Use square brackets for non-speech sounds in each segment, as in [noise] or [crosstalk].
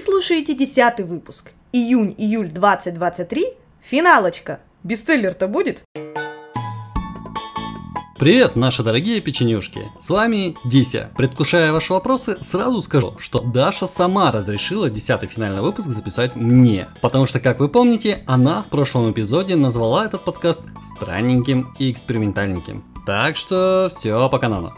слушаете десятый выпуск. Июнь-июль 2023. Финалочка. Бестселлер-то будет? Привет, наши дорогие печенюшки! С вами Дися. Предвкушая ваши вопросы, сразу скажу, что Даша сама разрешила десятый финальный выпуск записать мне. Потому что, как вы помните, она в прошлом эпизоде назвала этот подкаст странненьким и экспериментальненьким. Так что все по канону.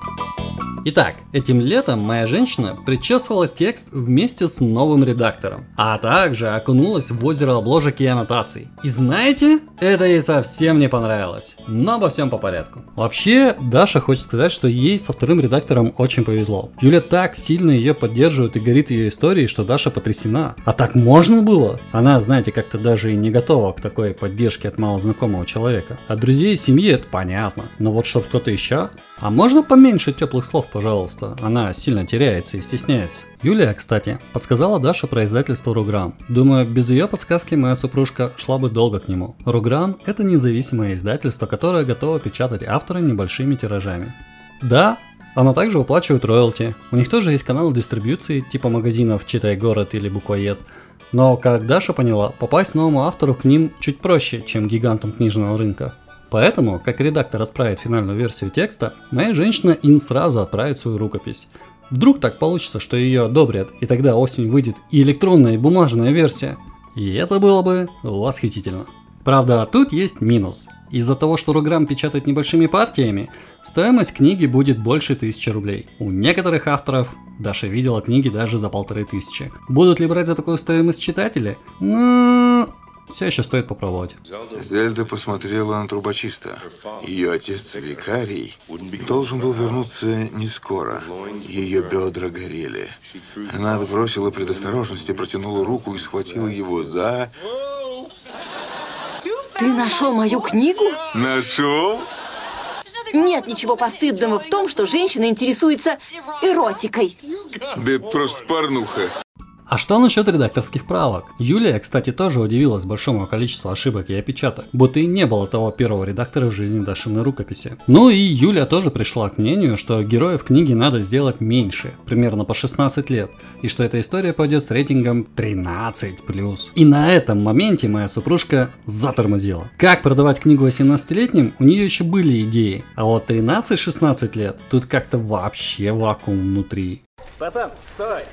Итак, этим летом моя женщина причесывала текст вместе с новым редактором, а также окунулась в озеро обложек и аннотаций. И знаете, это ей совсем не понравилось. Но обо всем по порядку. Вообще, Даша хочет сказать, что ей со вторым редактором очень повезло. Юля так сильно ее поддерживает и горит ее историей, что Даша потрясена. А так можно было? Она, знаете, как-то даже и не готова к такой поддержке от малознакомого человека. От друзей и семьи это понятно. Но вот чтобы кто-то еще, а можно поменьше теплых слов, пожалуйста? Она сильно теряется и стесняется. Юлия, кстати, подсказала Даше про издательство Руграм. Думаю, без ее подсказки моя супружка шла бы долго к нему. Руграм – это независимое издательство, которое готово печатать автора небольшими тиражами. Да, оно также уплачивает роялти. У них тоже есть канал дистрибьюции, типа магазинов «Читай город» или «Буквоед». Но, как Даша поняла, попасть новому автору к ним чуть проще, чем гигантам книжного рынка. Поэтому, как редактор отправит финальную версию текста, моя женщина им сразу отправит свою рукопись. Вдруг так получится, что ее одобрят, и тогда осень выйдет и электронная, и бумажная версия. И это было бы восхитительно. Правда, тут есть минус. Из-за того, что Руграм печатает небольшими партиями, стоимость книги будет больше тысячи рублей. У некоторых авторов Даша видела книги даже за полторы тысячи. Будут ли брать за такую стоимость читатели? Ну, все еще стоит попробовать. Зельда посмотрела на трубочиста. Ее отец, викарий, должен был вернуться не скоро. Ее бедра горели. Она отбросила предосторожность и протянула руку и схватила его за... Ты нашел мою книгу? Нашел? Нет ничего постыдного в том, что женщина интересуется эротикой. Да это просто порнуха. А что насчет редакторских правок? Юлия, кстати, тоже удивилась большому количеству ошибок и опечаток, будто и не было того первого редактора в жизни Дашиной рукописи. Ну и Юля тоже пришла к мнению, что героев книги надо сделать меньше, примерно по 16 лет, и что эта история пойдет с рейтингом 13+. И на этом моменте моя супружка затормозила. Как продавать книгу 18-летним, у нее еще были идеи, а вот 13-16 лет, тут как-то вообще вакуум внутри. Пацан, стой!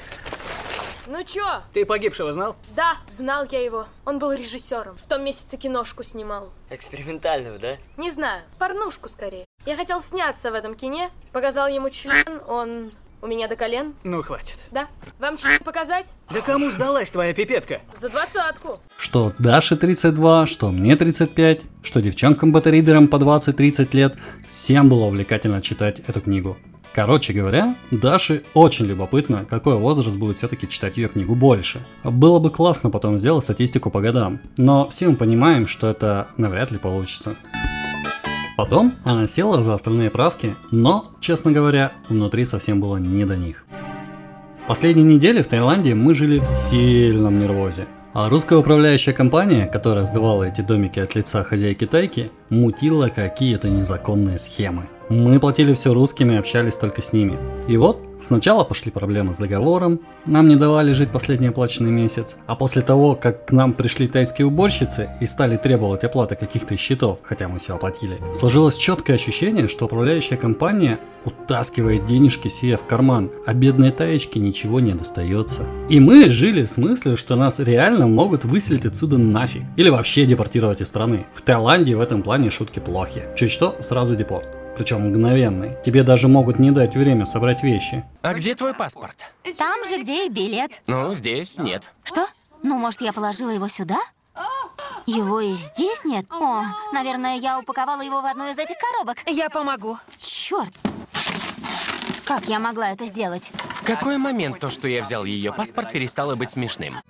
Ну чё? Ты погибшего знал? Да, знал я его. Он был режиссером. В том месяце киношку снимал. Экспериментальную, да? Не знаю, порнушку скорее. Я хотел сняться в этом кине, показал ему член, он у меня до колен. Ну, хватит. Да? Вам член показать? Да кому сдалась твоя пипетка? За двадцатку. Что Даше 32, что мне 35, что девчонкам-батарейдерам по 20-30 лет, всем было увлекательно читать эту книгу. Короче говоря, Даше очень любопытно, какой возраст будет все-таки читать ее книгу больше. Было бы классно потом сделать статистику по годам, но все мы понимаем, что это навряд ли получится. Потом она села за остальные правки, но, честно говоря, внутри совсем было не до них. Последние недели в Таиланде мы жили в сильном нервозе. А русская управляющая компания, которая сдавала эти домики от лица хозяйки Тайки, мутила какие-то незаконные схемы. Мы платили все русскими и общались только с ними. И вот, сначала пошли проблемы с договором, нам не давали жить последний оплаченный месяц, а после того, как к нам пришли тайские уборщицы и стали требовать оплаты каких-то счетов, хотя мы все оплатили, сложилось четкое ощущение, что управляющая компания утаскивает денежки себе в карман, а бедной таечке ничего не достается. И мы жили с мыслью, что нас реально могут выселить отсюда нафиг, или вообще депортировать из страны. В Таиланде в этом плане шутки плохи. Чуть что, сразу депорт причем мгновенный. Тебе даже могут не дать время собрать вещи. А где твой паспорт? Там же, где и билет. Ну, здесь нет. Что? Ну, может, я положила его сюда? Его и здесь нет? О, наверное, я упаковала его в одну из этих коробок. Я помогу. Черт! Как я могла это сделать? В какой момент то, что я взял ее паспорт, перестало быть смешным?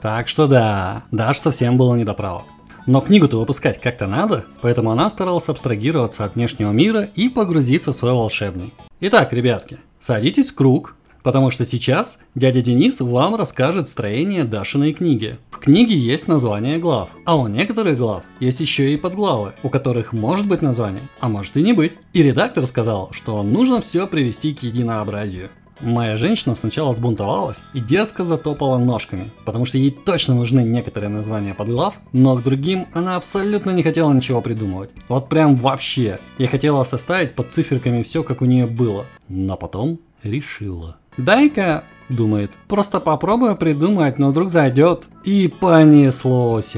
Так что да, Даш совсем было не до права. Но книгу-то выпускать как-то надо, поэтому она старалась абстрагироваться от внешнего мира и погрузиться в свой волшебный. Итак, ребятки, садитесь в круг, потому что сейчас дядя Денис вам расскажет строение Дашиной книги. В книге есть название глав, а у некоторых глав есть еще и подглавы, у которых может быть название, а может и не быть. И редактор сказал, что нужно все привести к единообразию. Моя женщина сначала сбунтовалась и дерзко затопала ножками, потому что ей точно нужны некоторые названия подглав, но к другим она абсолютно не хотела ничего придумывать. Вот прям вообще. Я хотела составить под циферками все, как у нее было, но потом решила. Дай-ка, думает, просто попробую придумать, но вдруг зайдет. И понеслось.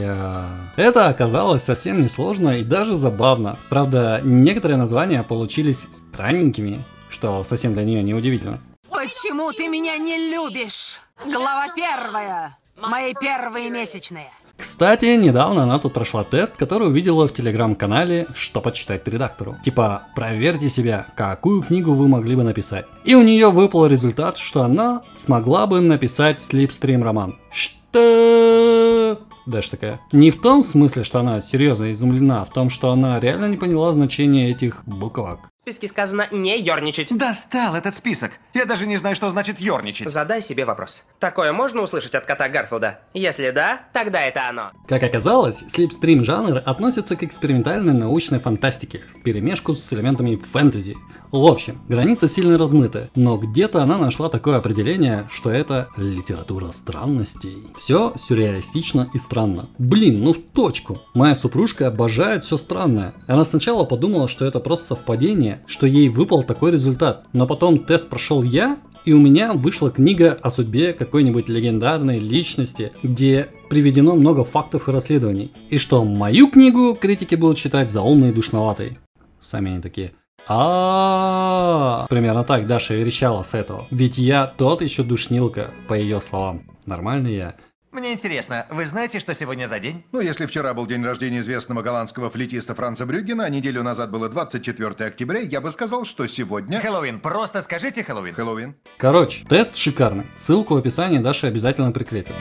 Это оказалось совсем несложно и даже забавно. Правда, некоторые названия получились странненькими, что совсем для нее не удивительно. Почему ты меня не любишь? Глава первая. Мои первые месячные. Кстати, недавно она тут прошла тест, который увидела в телеграм-канале «Что почитать редактору». Типа, проверьте себя, какую книгу вы могли бы написать. И у нее выпал результат, что она смогла бы написать слипстрим роман. Что? Дэш такая. Не в том смысле, что она серьезно изумлена, а в том, что она реально не поняла значения этих буквок. В списке сказано не ерничать. Достал этот список. Я даже не знаю, что значит ерничать. Задай себе вопрос. Такое можно услышать от кота Гарфилда? Если да, тогда это оно. Как оказалось, слипстрим жанр относится к экспериментальной научной фантастике, в перемешку с элементами фэнтези. В общем, граница сильно размыта, но где-то она нашла такое определение, что это литература странностей. Все сюрреалистично и странно. Блин, ну в точку. Моя супружка обожает все странное. Она сначала подумала, что это просто совпадение, что ей выпал такой результат. Но потом тест прошел я, и у меня вышла книга о судьбе какой-нибудь легендарной личности, где приведено много фактов и расследований. И что мою книгу критики будут считать заумной и душноватой. Сами они такие. А, примерно так Даша верещала с этого. Ведь я тот еще душнилка, по ее словам. Нормальный я. Мне интересно, вы знаете, что сегодня за день? Ну, если вчера был день рождения известного голландского флетиста Франца Брюггена, а неделю назад было 24 октября, я бы сказал, что сегодня... Хэллоуин, просто скажите Хэллоуин. Хэллоуин. Короче, тест шикарный. Ссылку в описании Даша обязательно прикрепит.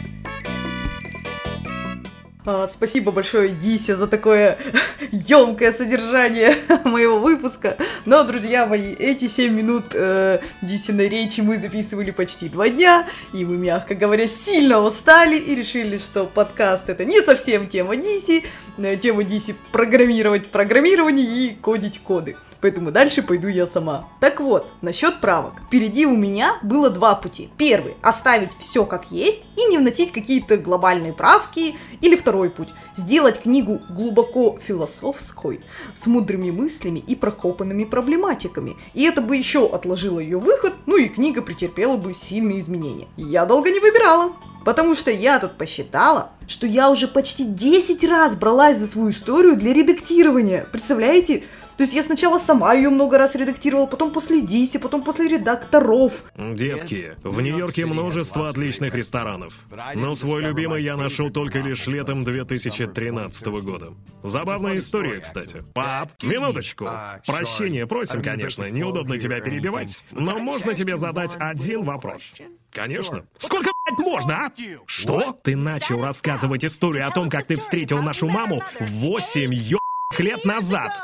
А, спасибо большое, Дисе, за такое [laughs] емкое содержание [laughs] моего выпуска. Но, друзья мои, эти 7 минут э, Дисиной речи мы записывали почти два дня, и мы, мягко говоря, сильно устали и решили, что подкаст это не совсем тема Диси, э, тема Диси программировать программирование и кодить коды поэтому дальше пойду я сама. Так вот, насчет правок. Впереди у меня было два пути. Первый – оставить все как есть и не вносить какие-то глобальные правки. Или второй путь – сделать книгу глубоко философской, с мудрыми мыслями и прокопанными проблематиками. И это бы еще отложило ее выход, ну и книга претерпела бы сильные изменения. Я долго не выбирала. Потому что я тут посчитала, что я уже почти 10 раз бралась за свою историю для редактирования. Представляете? То есть я сначала сама ее много раз редактировала, потом после Диси, потом после редакторов. Детки, в Нью-Йорке множество отличных ресторанов. Но свой любимый я нашел только лишь летом 2013 года. Забавная история, кстати. Пап, минуточку. Прощения просим, конечно, неудобно тебя перебивать, но можно тебе задать один вопрос? Конечно. Сколько, блядь, можно, а? Что? Ты начал рассказывать историю о том, как ты встретил нашу маму 8 ё**х лет назад.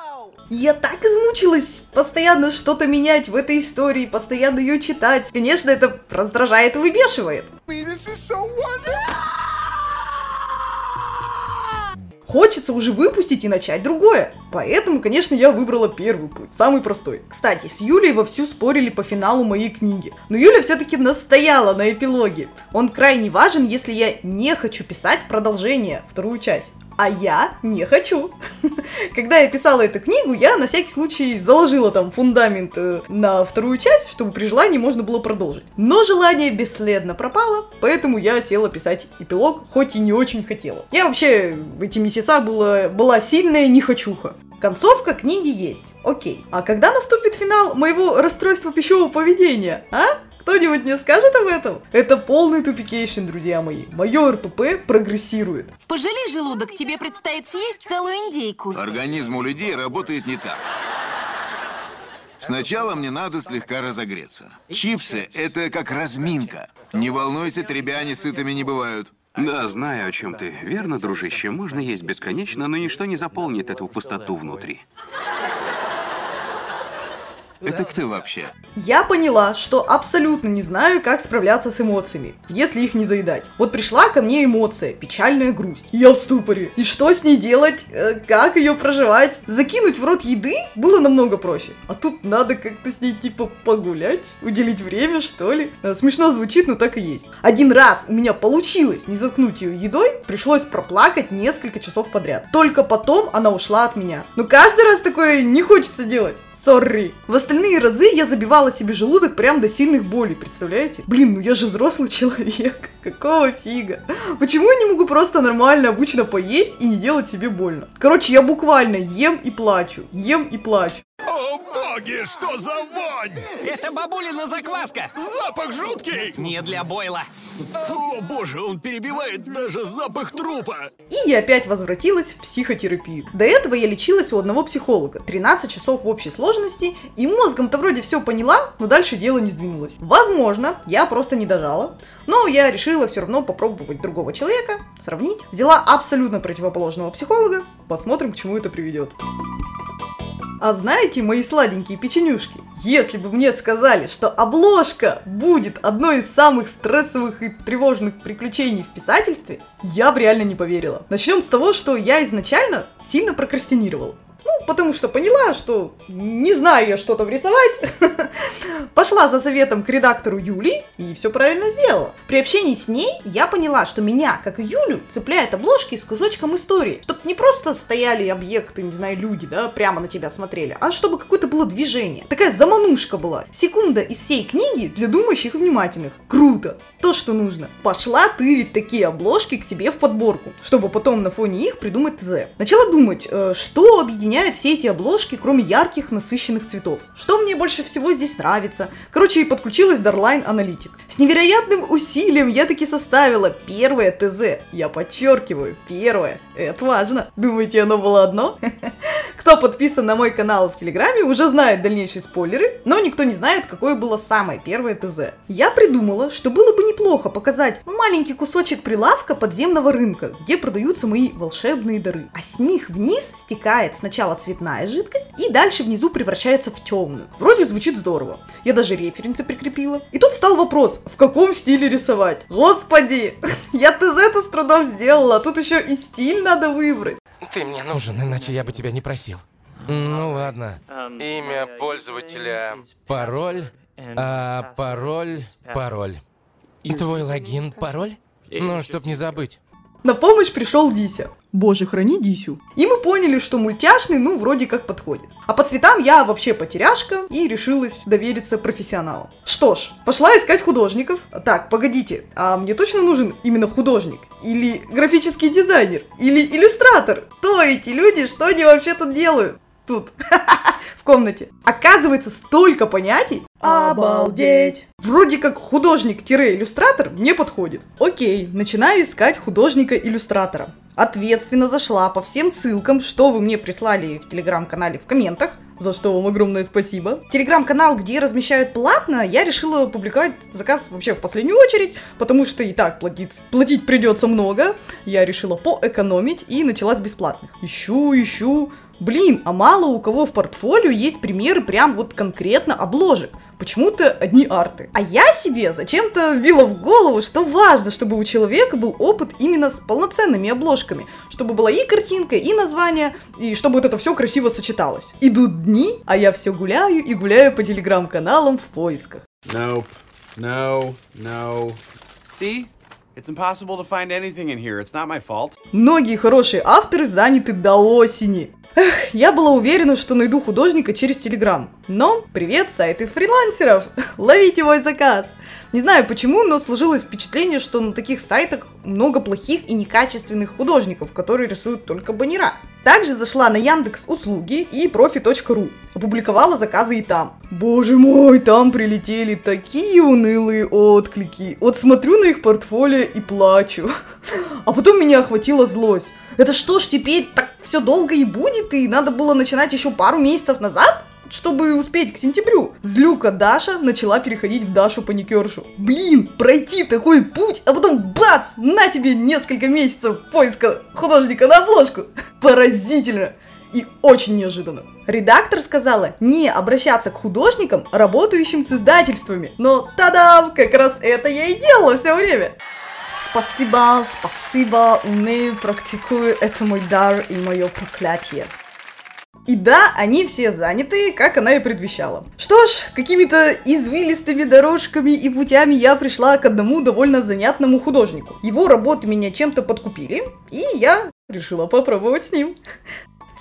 Я так измучилась постоянно что-то менять в этой истории, постоянно ее читать. Конечно, это раздражает и выбешивает. Хочется уже выпустить и начать другое. Поэтому, конечно, я выбрала первый путь, самый простой. Кстати, с Юлей вовсю спорили по финалу моей книги. Но Юля все-таки настояла на эпилоге. Он крайне важен, если я не хочу писать продолжение, вторую часть а я не хочу. [laughs] Когда я писала эту книгу, я на всякий случай заложила там фундамент э, на вторую часть, чтобы при желании можно было продолжить. Но желание бесследно пропало, поэтому я села писать эпилог, хоть и не очень хотела. Я вообще в эти месяца была, была сильная нехочуха. Концовка книги есть, окей. А когда наступит финал моего расстройства пищевого поведения, а? Кто-нибудь мне скажет об этом? Это полный тупикейшн, друзья мои. Мое РПП прогрессирует. Пожалей желудок, тебе предстоит съесть целую индейку. Организм у людей работает не так. Сначала мне надо слегка разогреться. Чипсы — это как разминка. Не волнуйся, требяне сытыми не бывают. Да, знаю, о чем ты. Верно, дружище, можно есть бесконечно, но ничто не заполнит эту пустоту внутри. Это кто вообще? Я поняла, что абсолютно не знаю, как справляться с эмоциями, если их не заедать. Вот пришла ко мне эмоция, печальная грусть. Я в ступоре. И что с ней делать? Э, Как ее проживать? Закинуть в рот еды было намного проще. А тут надо как-то с ней типа погулять, уделить время, что ли. Э, Смешно звучит, но так и есть. Один раз у меня получилось не заткнуть ее едой, пришлось проплакать несколько часов подряд. Только потом она ушла от меня. Но каждый раз такое не хочется делать. Сорри. В остальные разы я забивала себе желудок прям до сильных болей, представляете? Блин, ну я же взрослый [laughs] человек. Какого фига? Почему я не могу просто нормально, обычно поесть и не делать себе больно? Короче, я буквально ем и плачу, ем и плачу. Боги, что за вонь! Это бабулина закваска! Запах жуткий! Не для бойла. О, боже, он перебивает даже запах трупа! И я опять возвратилась в психотерапию. До этого я лечилась у одного психолога. 13 часов в общей сложности. И мозгом-то вроде все поняла, но дальше дело не сдвинулось. Возможно, я просто не дожала. Но я решила все равно попробовать другого человека, сравнить. Взяла абсолютно противоположного психолога. Посмотрим, к чему это приведет. А знаете, мои сладенькие печенюшки, если бы мне сказали, что обложка будет одной из самых стрессовых и тревожных приключений в писательстве, я бы реально не поверила. Начнем с того, что я изначально сильно прокрастинировала. Ну, потому что поняла, что не знаю я что-то рисовать. [laughs] Пошла за советом к редактору Юли и все правильно сделала. При общении с ней я поняла, что меня, как и Юлю, цепляют обложки с кусочком истории. Чтоб не просто стояли объекты, не знаю, люди, да, прямо на тебя смотрели, а чтобы какое-то было движение. Такая заманушка была. Секунда из всей книги для думающих и внимательных. Круто! То, что нужно. Пошла тырить такие обложки к себе в подборку, чтобы потом на фоне их придумать ТЗ. Начала думать, э, что объединяет все эти обложки, кроме ярких, насыщенных цветов. Что мне больше всего здесь нравится. Короче, и подключилась Darline Analytic. С невероятным усилием я таки составила первое ТЗ. Я подчеркиваю, первое. Это важно. Думаете, оно было одно? [laughs] Кто подписан на мой канал в Телеграме, уже знает дальнейшие спойлеры, но никто не знает, какое было самое первое ТЗ. Я придумала, что было бы неплохо показать маленький кусочек прилавка подземного рынка, где продаются мои волшебные дары. А с них вниз стекает сначала цветная жидкость и дальше внизу превращается в темную. Вроде звучит здорово. Я даже референсы прикрепила. И тут встал вопрос, в каком стиле рисовать? Господи, [laughs] я ТЗ-то с трудом сделала, тут еще и стиль надо выбрать. Ты мне нужен, иначе я бы тебя не просил. Ну ладно. Имя пользователя. Пароль. А, пароль. Пароль. Твой логин, пароль? Ну, чтоб не забыть. На помощь пришел Дися. Боже, храни Дисю. И мы поняли, что мультяшный, ну, вроде как подходит. А по цветам я вообще потеряшка и решилась довериться профессионалу. Что ж, пошла искать художников. Так, погодите, а мне точно нужен именно художник? Или графический дизайнер? Или иллюстратор? Кто эти люди, что они вообще тут делают? Тут, [laughs] в комнате. Оказывается, столько понятий. Обалдеть. Вроде как художник-иллюстратор мне подходит. Окей, начинаю искать художника-иллюстратора. Ответственно зашла по всем ссылкам, что вы мне прислали в телеграм-канале в комментах, за что вам огромное спасибо. Телеграм-канал, где размещают платно, я решила публиковать заказ вообще в последнюю очередь, потому что и так платить, платить придется много. Я решила поэкономить и начала с бесплатных. Ищу, ищу. Блин, а мало у кого в портфолио есть примеры прям вот конкретно обложек. Почему-то одни арты. А я себе зачем-то вбила в голову, что важно, чтобы у человека был опыт именно с полноценными обложками. Чтобы была и картинка, и название, и чтобы вот это все красиво сочеталось. Идут дни, а я все гуляю и гуляю по телеграм-каналам в поисках. Nope. No. No. See? It's impossible to find anything in here. It's not my fault. Многие хорошие авторы заняты до осени. Эх, я была уверена, что найду художника через Телеграм. Но привет, сайты фрилансеров! [laughs] Ловите мой заказ! Не знаю почему, но сложилось впечатление, что на таких сайтах много плохих и некачественных художников, которые рисуют только баннера. Также зашла на Яндекс Услуги и профи.ру. Опубликовала заказы и там. Боже мой, там прилетели такие унылые отклики. Вот смотрю на их портфолио и плачу. А потом меня охватила злость. Это что ж теперь так все долго и будет, и надо было начинать еще пару месяцев назад? Чтобы успеть к сентябрю. Злюка Даша начала переходить в Дашу паникершу. Блин, пройти такой путь, а потом бац, на тебе несколько месяцев поиска художника на обложку. [laughs] Поразительно и очень неожиданно. Редактор сказала не обращаться к художникам, работающим с издательствами. Но тадам, как раз это я и делала все время. Спасибо, спасибо, умею, практикую, это мой дар и мое проклятие. И да, они все заняты, как она и предвещала. Что ж, какими-то извилистыми дорожками и путями я пришла к одному довольно занятному художнику. Его работы меня чем-то подкупили, и я решила попробовать с ним.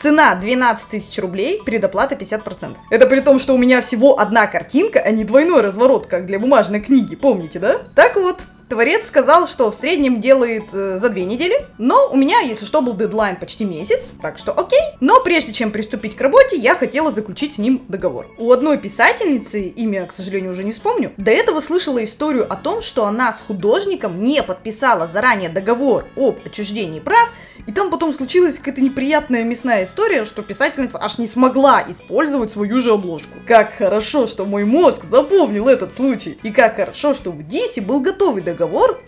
Цена 12 тысяч рублей, предоплата 50%. Это при том, что у меня всего одна картинка, а не двойной разворот, как для бумажной книги, помните, да? Так вот, Творец сказал, что в среднем делает э, за две недели, но у меня, если что, был дедлайн почти месяц, так что окей. Но прежде чем приступить к работе, я хотела заключить с ним договор. У одной писательницы, имя, к сожалению, уже не вспомню, до этого слышала историю о том, что она с художником не подписала заранее договор об отчуждении прав, и там потом случилась какая-то неприятная мясная история, что писательница аж не смогла использовать свою же обложку. Как хорошо, что мой мозг запомнил этот случай. И как хорошо, что у Диси был готовый договор,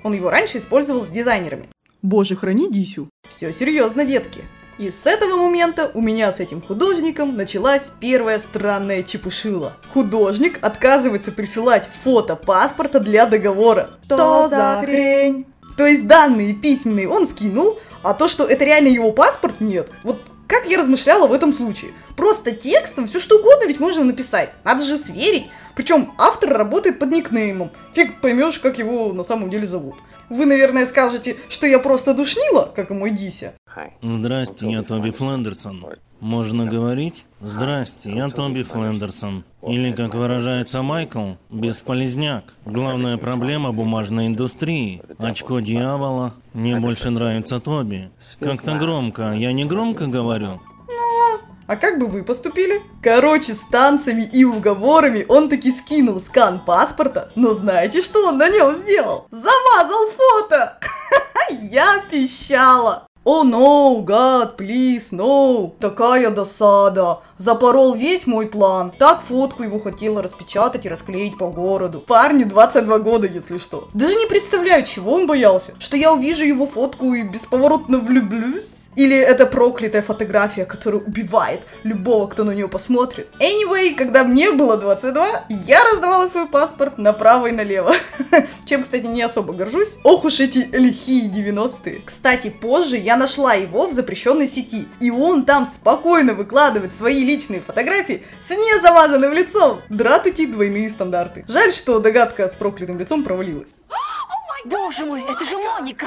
он его раньше использовал с дизайнерами. Боже, храни Дисю. Все серьезно, детки. И с этого момента у меня с этим художником началась первая странная чепушила. Художник отказывается присылать фото паспорта для договора. Что за хрень? То есть данные письменные он скинул, а то, что это реально его паспорт, нет. Вот как я размышляла в этом случае? Просто текстом все что угодно ведь можно написать. Надо же сверить. Причем автор работает под никнеймом. Фиг поймешь, как его на самом деле зовут. Вы, наверное, скажете, что я просто душнила, как и мой Дися. Здрасте, я Тоби Флендерсон. Можно говорить? Здрасте, я Тоби Флендерсон. Или, как выражается Майкл, бесполезняк. Главная проблема бумажной индустрии. Очко дьявола. Мне больше нравится Тоби. Как-то громко. Я не громко говорю? А как бы вы поступили? Короче, с танцами и уговорами он таки скинул скан паспорта, но знаете, что он на нем сделал? Замазал фото! [laughs] Я пищала! О, oh, no, God, please, no. Такая досада. Запорол весь мой план. Так фотку его хотела распечатать и расклеить по городу. Парню 22 года, если что. Даже не представляю, чего он боялся. Что я увижу его фотку и бесповоротно влюблюсь? Или это проклятая фотография, которая убивает любого, кто на нее посмотрит. Anyway, когда мне было 22, я раздавала свой паспорт направо и налево. [laughs] Чем, кстати, не особо горжусь. Ох уж эти лихие 90-е. Кстати, позже я нашла его в запрещенной сети. И он там спокойно выкладывает свои личные фотографии с незамазанным лицом. Дратути двойные стандарты. Жаль, что догадка с проклятым лицом провалилась. Боже мой, это же Моника!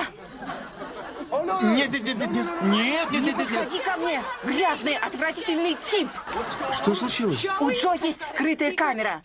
Нет, нет, нет, нет, нет, нет, нет, нет, нет. Подходи ко мне, грязный, отвратительный тип. Что случилось? У Джо есть скрытая камера.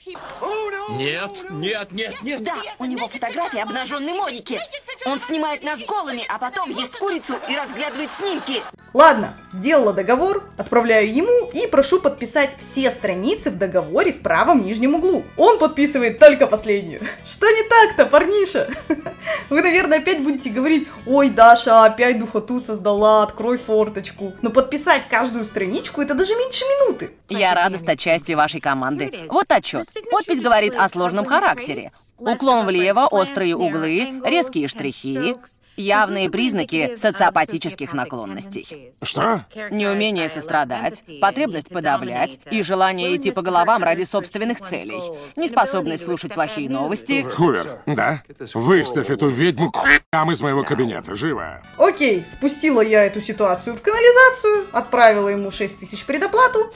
Нет, нет, нет, нет. Да, у него фотография обнаженной Моники. Он снимает нас голыми, а потом ест курицу и разглядывает снимки. Ладно, сделала договор, отправляю ему и прошу подписать все страницы в договоре в правом нижнем углу. Он подписывает только последнюю. Что не так-то, парниша? [laughs] Вы, наверное, опять будете говорить, ой, Даша, опять духоту создала, открой форточку. Но подписать каждую страничку это даже меньше минуты. Я рада стать частью вашей команды. Вот отчет. Подпись говорит о сложном характере. Уклон влево, острые углы, резкие штрихи, явные признаки социопатических наклонностей. Что? Неумение сострадать, потребность подавлять и желание идти по головам ради собственных целей. Неспособность слушать плохие новости. Хувер, да? Выставь эту ведьму к хуям из моего кабинета, живо. Окей, спустила я эту ситуацию в канализацию, отправила ему 6 тысяч предоплату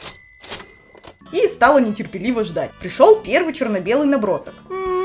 и стала нетерпеливо ждать. Пришел первый черно-белый набросок. М-м,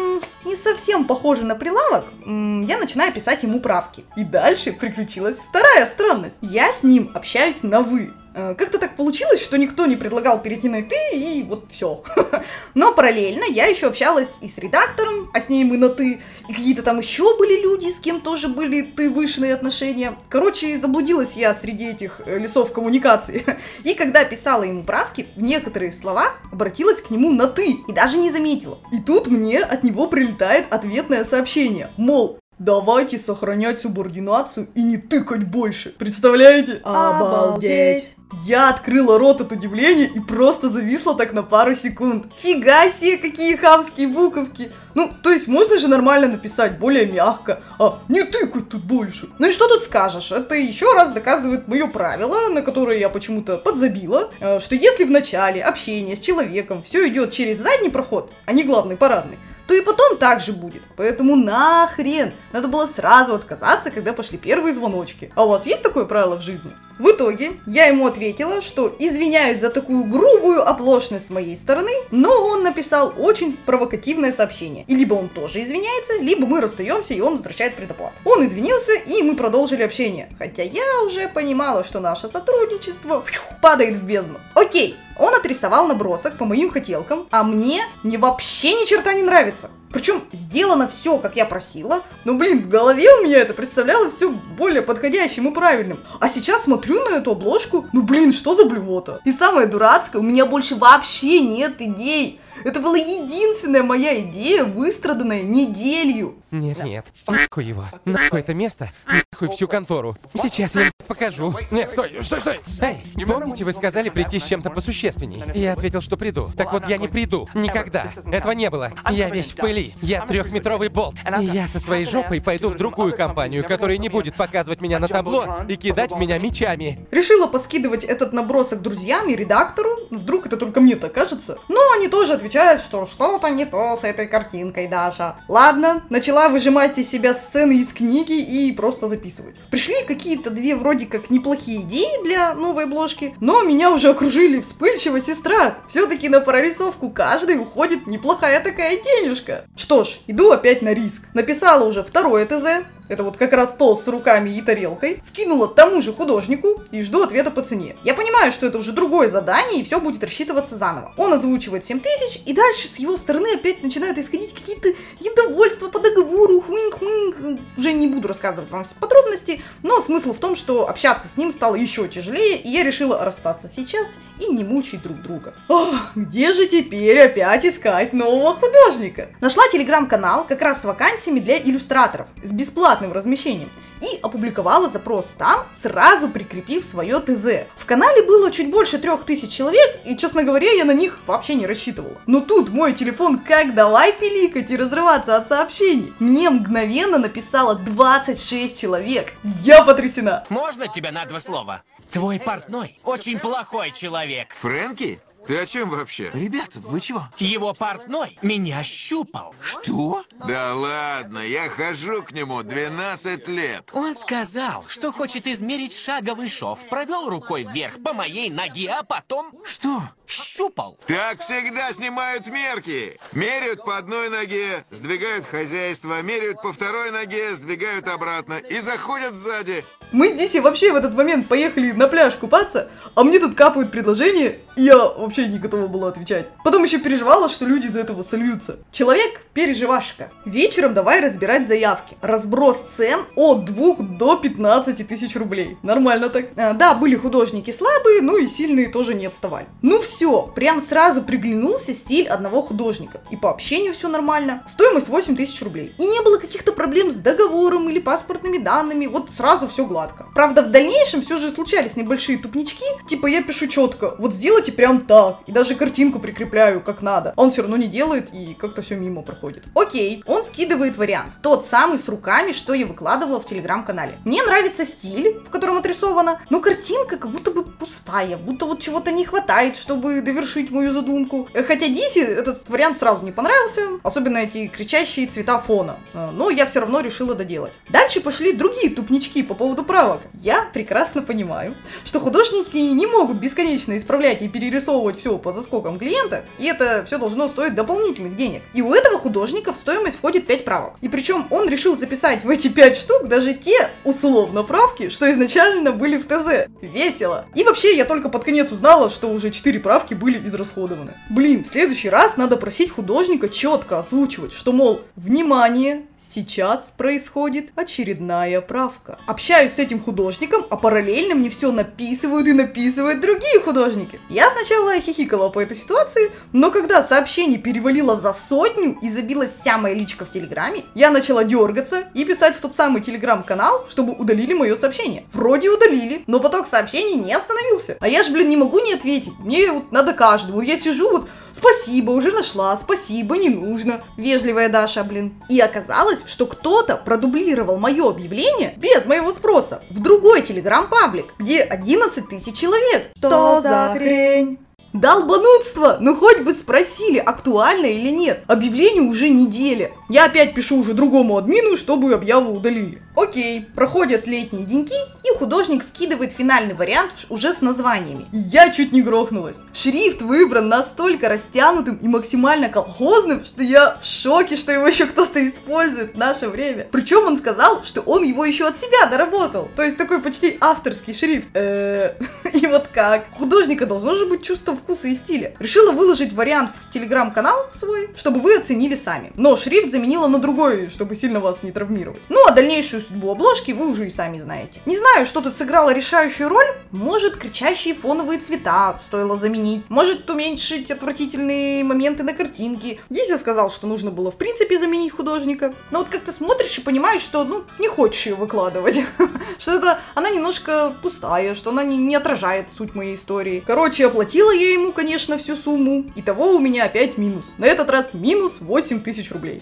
не совсем похоже на прилавок, я начинаю писать ему правки. И дальше приключилась вторая странность. Я с ним общаюсь на «вы». Э, как-то так получилось, что никто не предлагал перейти на «ты», и вот все. [laughs] Но параллельно я еще общалась и с редактором, а с ней мы на «ты», и какие-то там еще были люди, с кем тоже были «ты» вышные отношения. Короче, заблудилась я среди этих э, лесов коммуникации. [laughs] И когда писала ему правки, в некоторых словах обратилась к нему на «ты» и даже не заметила. И тут мне от него прилетает ответное сообщение, мол, Давайте сохранять субординацию и не тыкать больше. Представляете? Обалдеть. Я открыла рот от удивления и просто зависла так на пару секунд. Фига себе, какие хамские буковки. Ну, то есть можно же нормально написать, более мягко, а не тыкать тут больше. Ну и что тут скажешь? Это еще раз доказывает мое правило, на которое я почему-то подзабила, э, что если в начале общения с человеком все идет через задний проход, а не главный парадный, то и потом так же будет. Поэтому нахрен. Надо было сразу отказаться, когда пошли первые звоночки. А у вас есть такое правило в жизни? В итоге я ему ответила, что извиняюсь за такую грубую оплошность с моей стороны, но он написал очень провокативное сообщение. И либо он тоже извиняется, либо мы расстаемся и он возвращает предоплату. Он извинился и мы продолжили общение. Хотя я уже понимала, что наше сотрудничество фью, падает в бездну. Окей, он отрисовал набросок по моим хотелкам, а мне не вообще ни черта не нравится. Причем сделано все, как я просила, но, блин, в голове у меня это представляло все более подходящим и правильным. А сейчас смотрю на эту обложку, ну, блин, что за блювота? И самое дурацкое, у меня больше вообще нет идей. Это была единственная моя идея, выстраданная неделю. Нет, нет, нахуй его, нахуй это место, нахуй всю контору. Сейчас я покажу. Нет, стой, стой, стой! Эй, помните, вы сказали прийти с чем-то посущественней? Я ответил, что приду. Так вот, я не приду. Никогда. Этого не было. Я весь в пыли. Я трехметровый болт. И я со своей жопой пойду в другую компанию, которая не будет показывать меня на табло и кидать в меня мечами. Решила поскидывать этот набросок друзьям и редактору. Вдруг это только мне так кажется. Но они тоже отвечают, что что-то не то с этой картинкой, Даша. Ладно, начала выжимать из себя сцены из книги и просто записывать. Пришли какие-то две вроде как неплохие идеи для новой обложки, но меня уже окружили вспыльчивость и страх. Все-таки на прорисовку каждый уходит неплохая такая денежка. Что ж, иду опять на риск. Написала уже второе ТЗ, это вот как раз то с руками и тарелкой, скинула тому же художнику и жду ответа по цене. Я понимаю, что это уже другое задание, и все будет рассчитываться заново. Он озвучивает 7 тысяч, и дальше с его стороны опять начинают исходить какие-то недовольства по договору, хуинг-хуинг. Уже не буду рассказывать вам все подробности, но смысл в том, что общаться с ним стало еще тяжелее, и я решила расстаться сейчас и не мучить друг друга. Ох, где же теперь опять искать нового художника? Нашла телеграм-канал как раз с вакансиями для иллюстраторов, с бесплатным размещением и опубликовала запрос там, сразу прикрепив свое ТЗ. В канале было чуть больше трех тысяч человек, и, честно говоря, я на них вообще не рассчитывала. Но тут мой телефон как давай пиликать и разрываться от сообщений. Мне мгновенно написало 26 человек. Я потрясена. Можно тебя на два слова? Твой портной очень плохой человек. Фрэнки? Ты о чем вообще? Ребята, вы чего? Его портной меня щупал. Что? Да ладно, я хожу к нему 12 лет. Он сказал, что хочет измерить шаговый шов. Провел рукой вверх по моей ноге, а потом... Что? Щупал. Так всегда снимают мерки. Меряют по одной ноге, сдвигают хозяйство, меряют по второй ноге, сдвигают обратно и заходят сзади. Мы здесь и вообще в этот момент поехали на пляж купаться, а мне тут капают предложения, и я вообще не готова была отвечать. Потом еще переживала, что люди из-за этого сольются. Человек переживашка. Вечером давай разбирать заявки. Разброс цен от 2 до 15 тысяч рублей. Нормально так. А, да, были художники слабые, ну и сильные тоже не отставали. Ну все, прям сразу приглянулся стиль одного художника. И по общению все нормально. Стоимость 8 тысяч рублей. И не было каких-то проблем с договором или паспортными данными. Вот сразу все гладко. Правда, в дальнейшем все же случались небольшие тупнички. Типа я пишу четко, вот сделайте прям так. И даже картинку прикрепляю как надо. Он все равно не делает и как-то все мимо проходит. Окей, он скидывает вариант. Тот самый с руками, что я выкладывала в телеграм-канале. Мне нравится стиль, в котором отрисовано, но картинка как будто бы пустая, будто вот чего-то не хватает, чтобы довершить мою задумку. Хотя Диси этот вариант сразу не понравился, особенно эти кричащие цвета фона. Но я все равно решила доделать. Дальше пошли другие тупнички по поводу правок. Я прекрасно понимаю, что художники не могут бесконечно исправлять и перерисовывать все по заскокам клиента, и это все должно стоить дополнительных денег. И у этого художника в стоимость входит 5 правок. И причем он решил записать в эти 5 штук даже те, условно, правки, что изначально были в ТЗ. Весело. И вообще, я только под конец узнала, что уже 4 правки правки были израсходованы. Блин, в следующий раз надо просить художника четко озвучивать, что, мол, внимание, сейчас происходит очередная правка. Общаюсь с этим художником, а параллельно мне все написывают и написывают другие художники. Я сначала хихикала по этой ситуации, но когда сообщение перевалило за сотню и забилась вся моя личка в Телеграме, я начала дергаться и писать в тот самый Телеграм-канал, чтобы удалили мое сообщение. Вроде удалили, но поток сообщений не остановился. А я же, блин, не могу не ответить. Мне вот надо каждому. Я сижу вот Спасибо, уже нашла, спасибо, не нужно. Вежливая Даша, блин. И оказалось, что кто-то продублировал мое объявление без моего спроса в другой телеграм-паблик, где 11 тысяч человек. Что за хрень? Долбанутство! Ну хоть бы спросили, актуально или нет. Объявлению уже неделя. Я опять пишу уже другому админу, чтобы объяву удалили. Окей, проходят летние деньки, и художник скидывает финальный вариант уже с названиями. И я чуть не грохнулась. Шрифт выбран настолько растянутым и максимально колхозным, что я в шоке, что его еще кто-то использует в наше время. Причем он сказал, что он его еще от себя доработал. То есть такой почти авторский шрифт. Э, [laughs] и вот как? Художника должно же быть чувство вкуса и стиля. Решила выложить вариант в телеграм-канал свой, чтобы вы оценили сами. Но шрифт заменила на другой, чтобы сильно вас не травмировать. Ну а дальнейшую судьбу обложки вы уже и сами знаете. Не знаю, что тут сыграло решающую роль. Может, кричащие фоновые цвета стоило заменить. Может, уменьшить отвратительные моменты на картинке. Дися сказал, что нужно было в принципе заменить художника. Но вот как ты смотришь и понимаешь, что, ну, не хочешь ее выкладывать. [laughs] Что это она немножко пустая, что она не, не отражает суть моей истории. Короче, оплатила я ему, конечно, всю сумму. Итого у меня опять минус. На этот раз минус 8 тысяч рублей.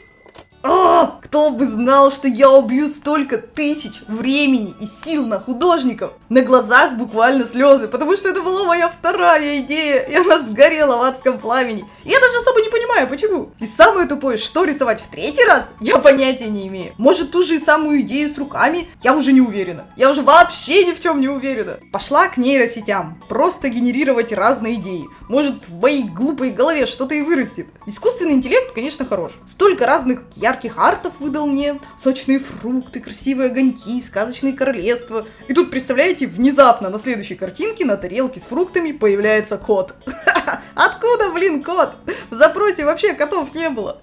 А, кто бы знал, что я убью столько тысяч времени и сил на художников. На глазах буквально слезы, потому что это была моя вторая идея, и она сгорела в адском пламени. Я даже особо не понимаю, почему. И самое тупое, что рисовать в третий раз, я понятия не имею. Может, ту же самую идею с руками, я уже не уверена. Я уже вообще ни в чем не уверена. Пошла к нейросетям, просто генерировать разные идеи. Может, в моей глупой голове что-то и вырастет. Искусственный интеллект, конечно, хорош. Столько разных ярких артов выдал мне, сочные фрукты, красивые огоньки, сказочные королевства. И тут, представляете, внезапно на следующей картинке на тарелке с фруктами появляется кот. [laughs] Откуда, блин, кот? В запросе вообще котов не было.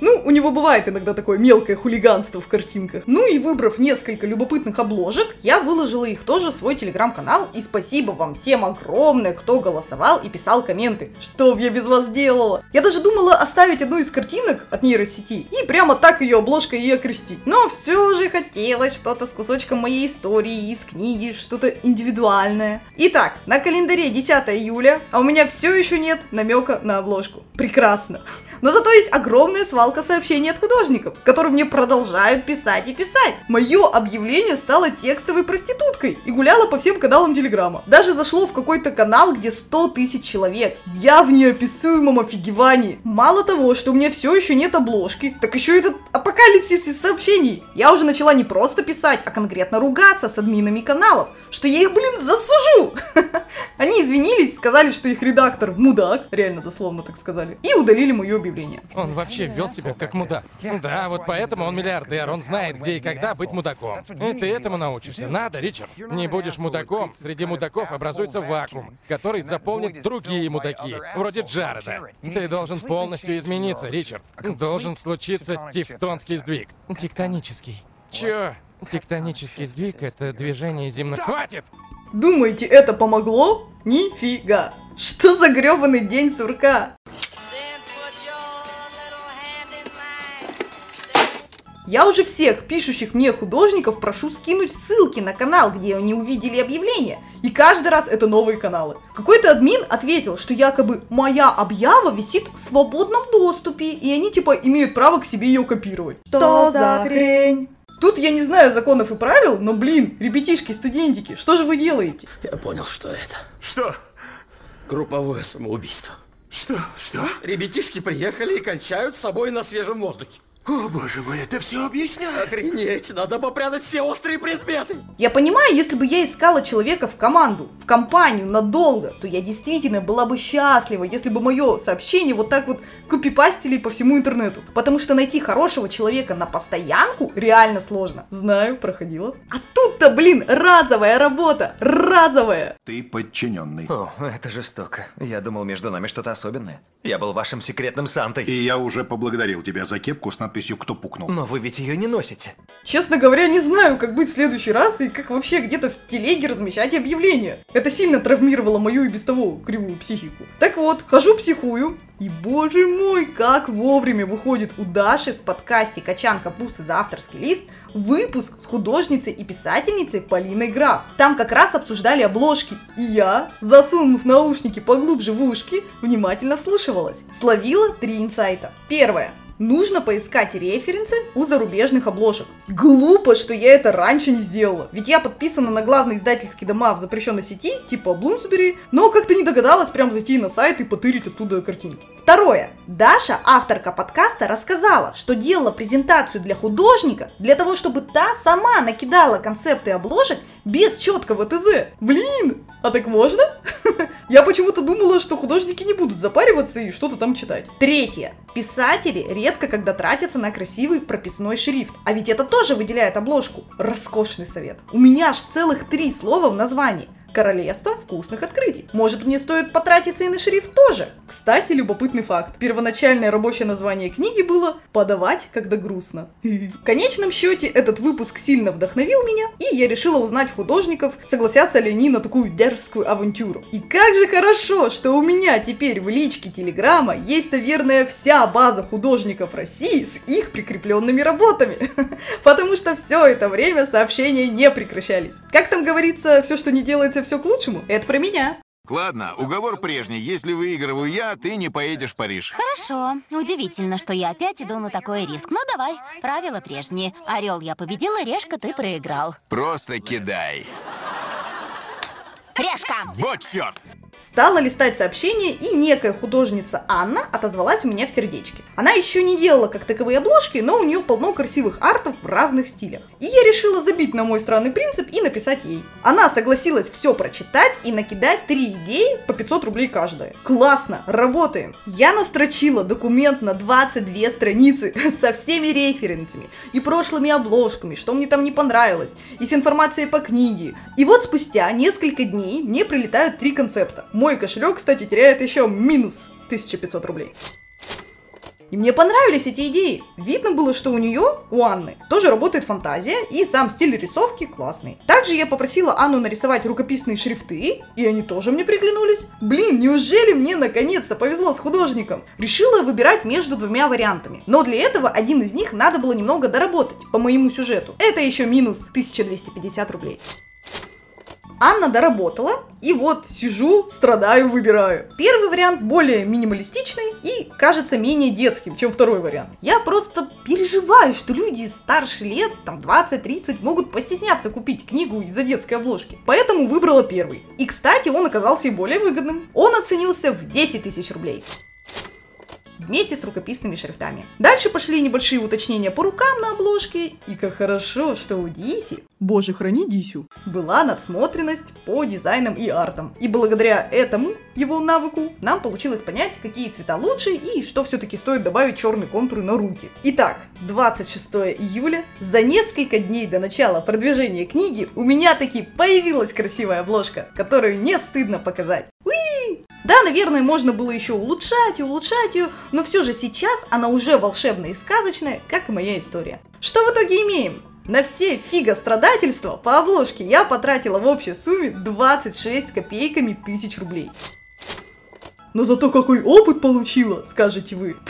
Ну, у него бывает иногда такое мелкое хулиганство в картинках. Ну и выбрав несколько любопытных обложек, я выложила их тоже в свой телеграм-канал. И спасибо вам всем огромное, кто голосовал и писал комменты. Что б я без вас делала? Я даже думала оставить одну из картинок от нейросети и прямо так ее обложкой и окрестить. Но все же хотелось что-то с кусочком моей истории из книги, что-то индивидуальное. Итак, на календаре 10 июля, а у меня все еще нет намека на обложку. Прекрасно. Но зато есть огромная свалка сообщений от художников, которые мне продолжают писать и писать. Мое объявление стало текстовой проституткой и гуляло по всем каналам Телеграма. Даже зашло в какой-то канал, где 100 тысяч человек. Я в неописуемом офигевании. Мало того, что у меня все еще нет обложки, так еще этот апокалипсис из сообщений. Я уже начала не просто писать, а конкретно ругаться с админами каналов, что я их, блин, засужу. [laughs] Они извинились, сказали, что их редактор мудак, реально дословно так сказали, и удалили мое объявление. Он вообще вел себя как мудак. Да, вот поэтому он миллиардер, он знает, где и когда быть мудаком. И ты этому научишься. Надо, Ричард. Не будешь мудаком, среди мудаков образуется вакуум, который заполнит другие мудаки, вроде Джареда. Ты должен полностью измениться, Ричард. Должен случиться тевтонский сдвиг. Тектонический. Чё? Тектонический сдвиг — это движение земных... Хватит! Думаете, это помогло? Нифига! Что за грёбаный день сурка? Я уже всех пишущих мне художников прошу скинуть ссылки на канал, где они увидели объявление. И каждый раз это новые каналы. Какой-то админ ответил, что якобы моя объява висит в свободном доступе, и они типа имеют право к себе ее копировать. Что за хрень? Тут я не знаю законов и правил, но, блин, ребятишки, студентики, что же вы делаете? Я понял, что это. Что? Групповое самоубийство. Что? Что? Ребятишки приехали и кончают с собой на свежем воздухе. О, боже мой, это все объясняет. Охренеть, надо попрятать все острые предметы. Я понимаю, если бы я искала человека в команду, в компанию надолго, то я действительно была бы счастлива, если бы мое сообщение вот так вот копипастили по всему интернету. Потому что найти хорошего человека на постоянку реально сложно. Знаю, проходила. А тут-то, блин, разовая работа, разовая. Ты подчиненный. О, это жестоко. Я думал, между нами что-то особенное. Я был вашим секретным Сантой. И я уже поблагодарил тебя за кепку с надписью «Кто пукнул?». Но вы ведь ее не носите. Честно говоря, не знаю, как быть в следующий раз и как вообще где-то в телеге размещать объявления. Это сильно травмировало мою и без того кривую психику. Так вот, хожу психую, и боже мой, как вовремя выходит у Даши в подкасте «Качан капусты за авторский лист» выпуск с художницей и писательницей Полиной Граф. Там как раз обсуждали обложки, и я, засунув наушники поглубже в ушки, внимательно вслушивалась. Словила три инсайта. Первое. Нужно поискать референсы у зарубежных обложек. Глупо, что я это раньше не сделала. Ведь я подписана на главные издательские дома в запрещенной сети, типа Bloomsbury, но как-то не догадалась прям зайти на сайт и потырить оттуда картинки. Второе. Даша, авторка подкаста, рассказала, что делала презентацию для художника для того, чтобы та сама накидала концепты обложек без четкого ТЗ. Блин, а так можно? [laughs] Я почему-то думала, что художники не будут запариваться и что-то там читать. Третье. Писатели редко когда тратятся на красивый прописной шрифт. А ведь это тоже выделяет обложку. Роскошный совет. У меня аж целых три слова в названии. Королевство вкусных открытий. Может, мне стоит потратиться и на шрифт тоже? Кстати, любопытный факт. Первоначальное рабочее название книги было «Подавать, когда грустно». В конечном счете, этот выпуск сильно вдохновил меня, и я решила узнать художников, согласятся ли они на такую дерзкую авантюру. И как же хорошо, что у меня теперь в личке Телеграма есть, наверное, вся база художников России с их прикрепленными работами. [laughs] Потому что все это время сообщения не прекращались. Как там говорится, все, что не делается, все к лучшему. Это про меня. Ладно, уговор прежний. Если выигрываю я, ты не поедешь в Париж. Хорошо. Удивительно, что я опять иду на такой риск. Ну давай, правила прежние. Орел я победила, решка ты проиграл. Просто кидай. Решка! Вот черт! Стала листать сообщения, и некая художница Анна отозвалась у меня в сердечке. Она еще не делала как таковые обложки, но у нее полно красивых артов в разных стилях. И я решила забить на мой странный принцип и написать ей. Она согласилась все прочитать и накидать три идеи по 500 рублей каждая. Классно, работаем. Я настрочила документ на 22 страницы [laughs] со всеми референсами и прошлыми обложками, что мне там не понравилось, и с информацией по книге. И вот спустя несколько дней мне прилетают три концепта. Мой кошелек, кстати, теряет еще минус 1500 рублей. И мне понравились эти идеи. Видно было, что у нее, у Анны, тоже работает фантазия, и сам стиль рисовки классный. Также я попросила Анну нарисовать рукописные шрифты, и они тоже мне приглянулись. Блин, неужели мне наконец-то повезло с художником? Решила выбирать между двумя вариантами. Но для этого один из них надо было немного доработать по моему сюжету. Это еще минус 1250 рублей. Анна доработала, и вот сижу, страдаю, выбираю. Первый вариант более минималистичный и кажется менее детским, чем второй вариант. Я просто переживаю, что люди старше лет, там 20-30, могут постесняться купить книгу из-за детской обложки. Поэтому выбрала первый. И, кстати, он оказался и более выгодным. Он оценился в 10 тысяч рублей вместе с рукописными шрифтами. Дальше пошли небольшие уточнения по рукам на обложке, и как хорошо, что у Диси, боже храни Дисю, была надсмотренность по дизайнам и артам. И благодаря этому, его навыку, нам получилось понять, какие цвета лучше и что все-таки стоит добавить черные контуры на руки. Итак, 26 июля, за несколько дней до начала продвижения книги, у меня таки появилась красивая обложка, которую не стыдно показать. Уи! Да, наверное, можно было еще улучшать и улучшать ее, но все же сейчас она уже волшебная и сказочная, как и моя история. Что в итоге имеем? На все фига страдательства по обложке я потратила в общей сумме 26 копейками тысяч рублей. Но зато какой опыт получила, скажете вы. [laughs]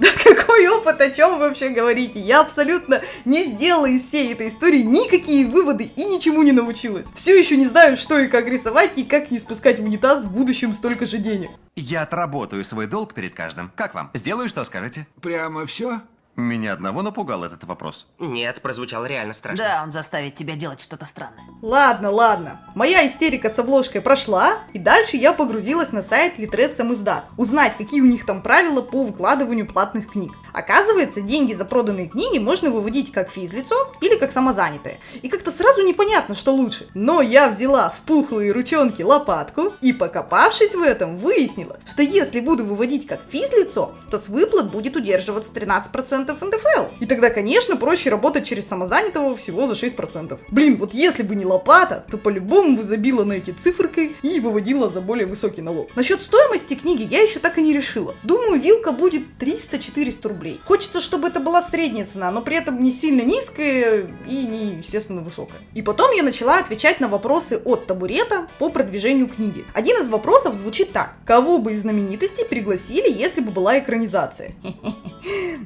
Да какой опыт, о чем вы вообще говорите? Я абсолютно не сделала из всей этой истории никакие выводы и ничему не научилась. Все еще не знаю, что и как рисовать, и как не спускать в унитаз в будущем столько же денег. Я отработаю свой долг перед каждым. Как вам? Сделаю, что скажете? Прямо все? Меня одного напугал этот вопрос. Нет, прозвучало реально страшно. Да, он заставит тебя делать что-то странное. Ладно, ладно. Моя истерика с обложкой прошла, и дальше я погрузилась на сайт Литрес Самиздат. Узнать, какие у них там правила по выкладыванию платных книг. Оказывается, деньги за проданные книги можно выводить как физлицо или как самозанятое. И как-то сразу непонятно, что лучше. Но я взяла в пухлые ручонки лопатку и, покопавшись в этом, выяснила, что если буду выводить как физлицо, то с выплат будет удерживаться 13% НДФЛ. И тогда, конечно, проще работать через самозанятого всего за 6%. Блин, вот если бы не лопата, то по-любому бы забила на эти циферкой и выводила за более высокий налог. Насчет стоимости книги я еще так и не решила. Думаю, вилка будет 300-400 рублей. Хочется, чтобы это была средняя цена, но при этом не сильно низкая и не, естественно, высокая. И потом я начала отвечать на вопросы от табурета по продвижению книги. Один из вопросов звучит так. Кого бы из знаменитостей пригласили, если бы была экранизация? [laughs]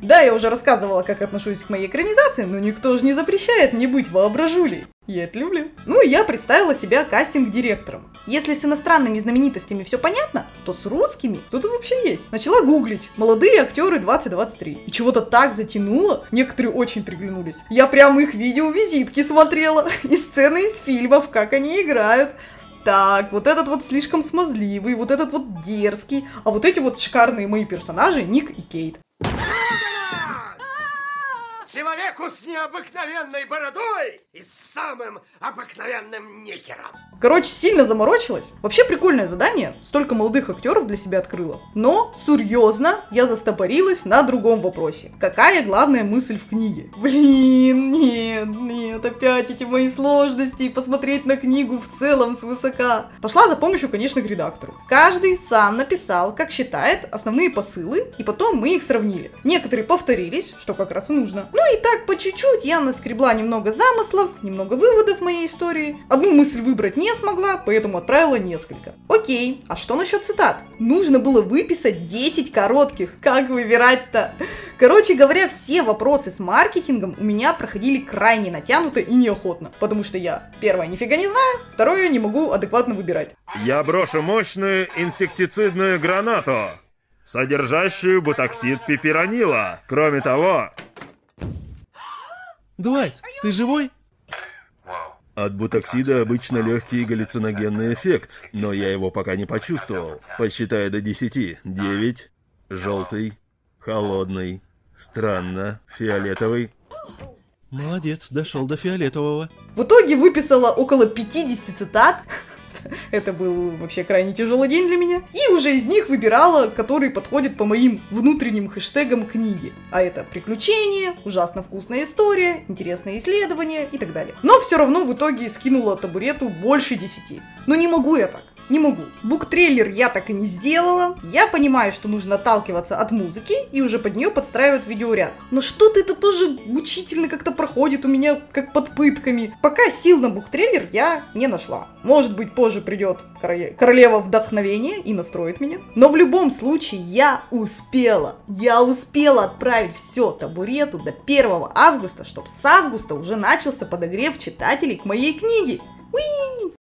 Да, я уже рассказывала, как отношусь к моей экранизации, но никто же не запрещает мне быть воображулей. Я это люблю. Ну и я представила себя кастинг-директором. Если с иностранными знаменитостями все понятно, то с русскими кто-то вообще есть. Начала гуглить. Молодые актеры 2023. И чего-то так затянуло. Некоторые очень приглянулись. Я прям их видео-визитки смотрела. И сцены из фильмов, как они играют. Так, вот этот вот слишком смазливый, вот этот вот дерзкий, а вот эти вот шикарные мои персонажи Ник и Кейт. Человеку с необыкновенной бородой и самым обыкновенным никером. Короче, сильно заморочилась. Вообще прикольное задание, столько молодых актеров для себя открыла. Но, серьезно, я застопорилась на другом вопросе. Какая главная мысль в книге? Блин, нет, нет, опять эти мои сложности, посмотреть на книгу в целом свысока. Пошла за помощью, конечно, к редактору. Каждый сам написал, как считает, основные посылы, и потом мы их сравнили. Некоторые повторились, что как раз и нужно. Ну и так по чуть-чуть я наскребла немного замыслов, немного выводов моей истории. Одну мысль выбрать не смогла, поэтому отправила несколько. Окей, а что насчет цитат? Нужно было выписать 10 коротких. Как выбирать-то? Короче говоря, все вопросы с маркетингом у меня проходили крайне натянуто и неохотно. Потому что я, первое, нифига не знаю, второе, не могу адекватно выбирать. Я брошу мощную инсектицидную гранату, содержащую бутоксид пиперонила. Кроме того, Дуайт, ты живой? От бутоксида обычно легкий галлюциногенный эффект, но я его пока не почувствовал. Посчитаю до 10. 9, желтый, холодный, странно, фиолетовый. Молодец, дошел до фиолетового. В итоге выписала около 50 цитат. [laughs] Это был вообще крайне тяжелый день для меня. И уже из них выбирала, который подходит по моим внутренним хэштегам книги. А это приключения, ужасно вкусная история, интересное исследование и так далее. Но все равно в итоге скинула табурету больше 10. Но не могу я так. Не могу. Буктрейлер я так и не сделала. Я понимаю, что нужно отталкиваться от музыки и уже под нее подстраивать видеоряд. Но что-то это тоже мучительно как-то проходит у меня как под пытками. Пока сил на буктрейлер я не нашла. Может быть, позже придет короле- королева вдохновения и настроит меня. Но в любом случае я успела. Я успела отправить все табурету до 1 августа, чтобы с августа уже начался подогрев читателей к моей книге. Уи!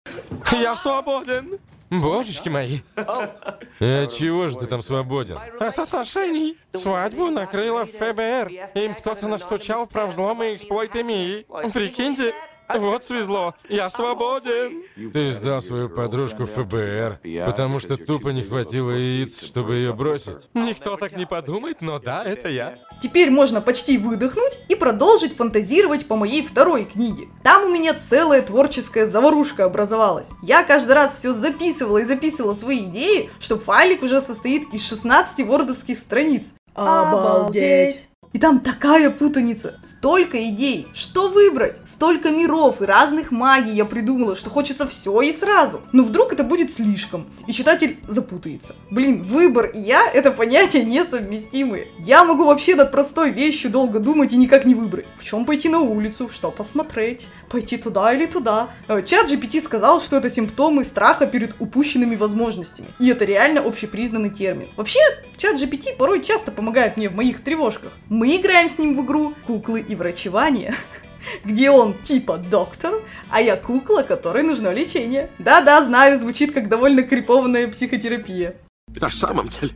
Я свободен. Божечки мои. А чего же ты там свободен? От отношений. Свадьбу накрыло ФБР. Им кто-то настучал про взломы и эксплойты МИИ. Прикиньте, вот свезло. Я свободен. Ты сдал свою подружку в ФБР, потому что тупо не хватило яиц, чтобы ее бросить. Никто так не подумает, но да, это я. Теперь можно почти выдохнуть и продолжить фантазировать по моей второй книге. Там у меня целая творческая заварушка образовалась. Я каждый раз все записывала и записывала свои идеи, что файлик уже состоит из 16 вордовских страниц. Обалдеть! И там такая путаница, столько идей, что выбрать, столько миров и разных магий я придумала, что хочется все и сразу. Но вдруг это будет слишком, и читатель запутается. Блин, выбор и я это понятия несовместимые. Я могу вообще над простой вещью долго думать и никак не выбрать. В чем пойти на улицу, что посмотреть, пойти туда или туда. Э, Чат GPT сказал, что это симптомы страха перед упущенными возможностями. И это реально общепризнанный термин. Вообще, чат GPT порой часто помогает мне в моих тревожках. Мы играем с ним в игру «Куклы и врачевание», [laughs] где он типа доктор, а я кукла, которой нужно лечение. Да-да, знаю, звучит как довольно крипованная психотерапия. На самом деле,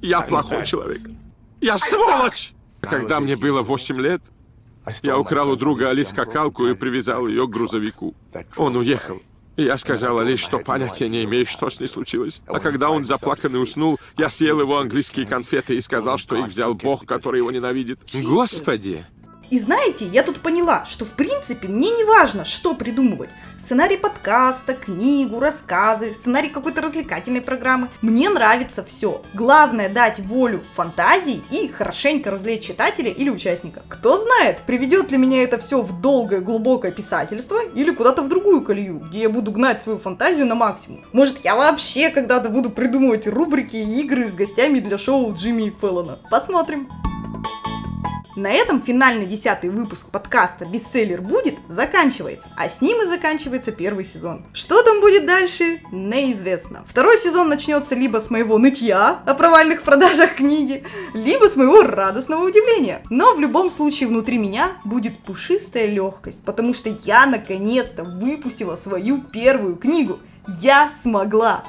я плохой человек. Я сволочь! Когда мне было 8 лет, я украл у друга Али скакалку и привязал ее к грузовику. Он уехал. Я сказала лишь, что понятия не имею, что с ней случилось. А когда он заплаканный уснул, я съел его английские конфеты и сказал, что их взял Бог, который его ненавидит. Господи! И знаете, я тут поняла, что в принципе мне не важно, что придумывать. Сценарий подкаста, книгу, рассказы, сценарий какой-то развлекательной программы. Мне нравится все. Главное дать волю фантазии и хорошенько развлечь читателя или участника. Кто знает, приведет ли меня это все в долгое глубокое писательство или куда-то в другую колею, где я буду гнать свою фантазию на максимум. Может, я вообще когда-то буду придумывать рубрики и игры с гостями для шоу Джимми Феллона. Посмотрим. На этом финальный десятый выпуск подкаста «Бестселлер будет» заканчивается, а с ним и заканчивается первый сезон. Что там будет дальше, неизвестно. Второй сезон начнется либо с моего нытья о провальных продажах книги, либо с моего радостного удивления. Но в любом случае внутри меня будет пушистая легкость, потому что я наконец-то выпустила свою первую книгу. Я смогла!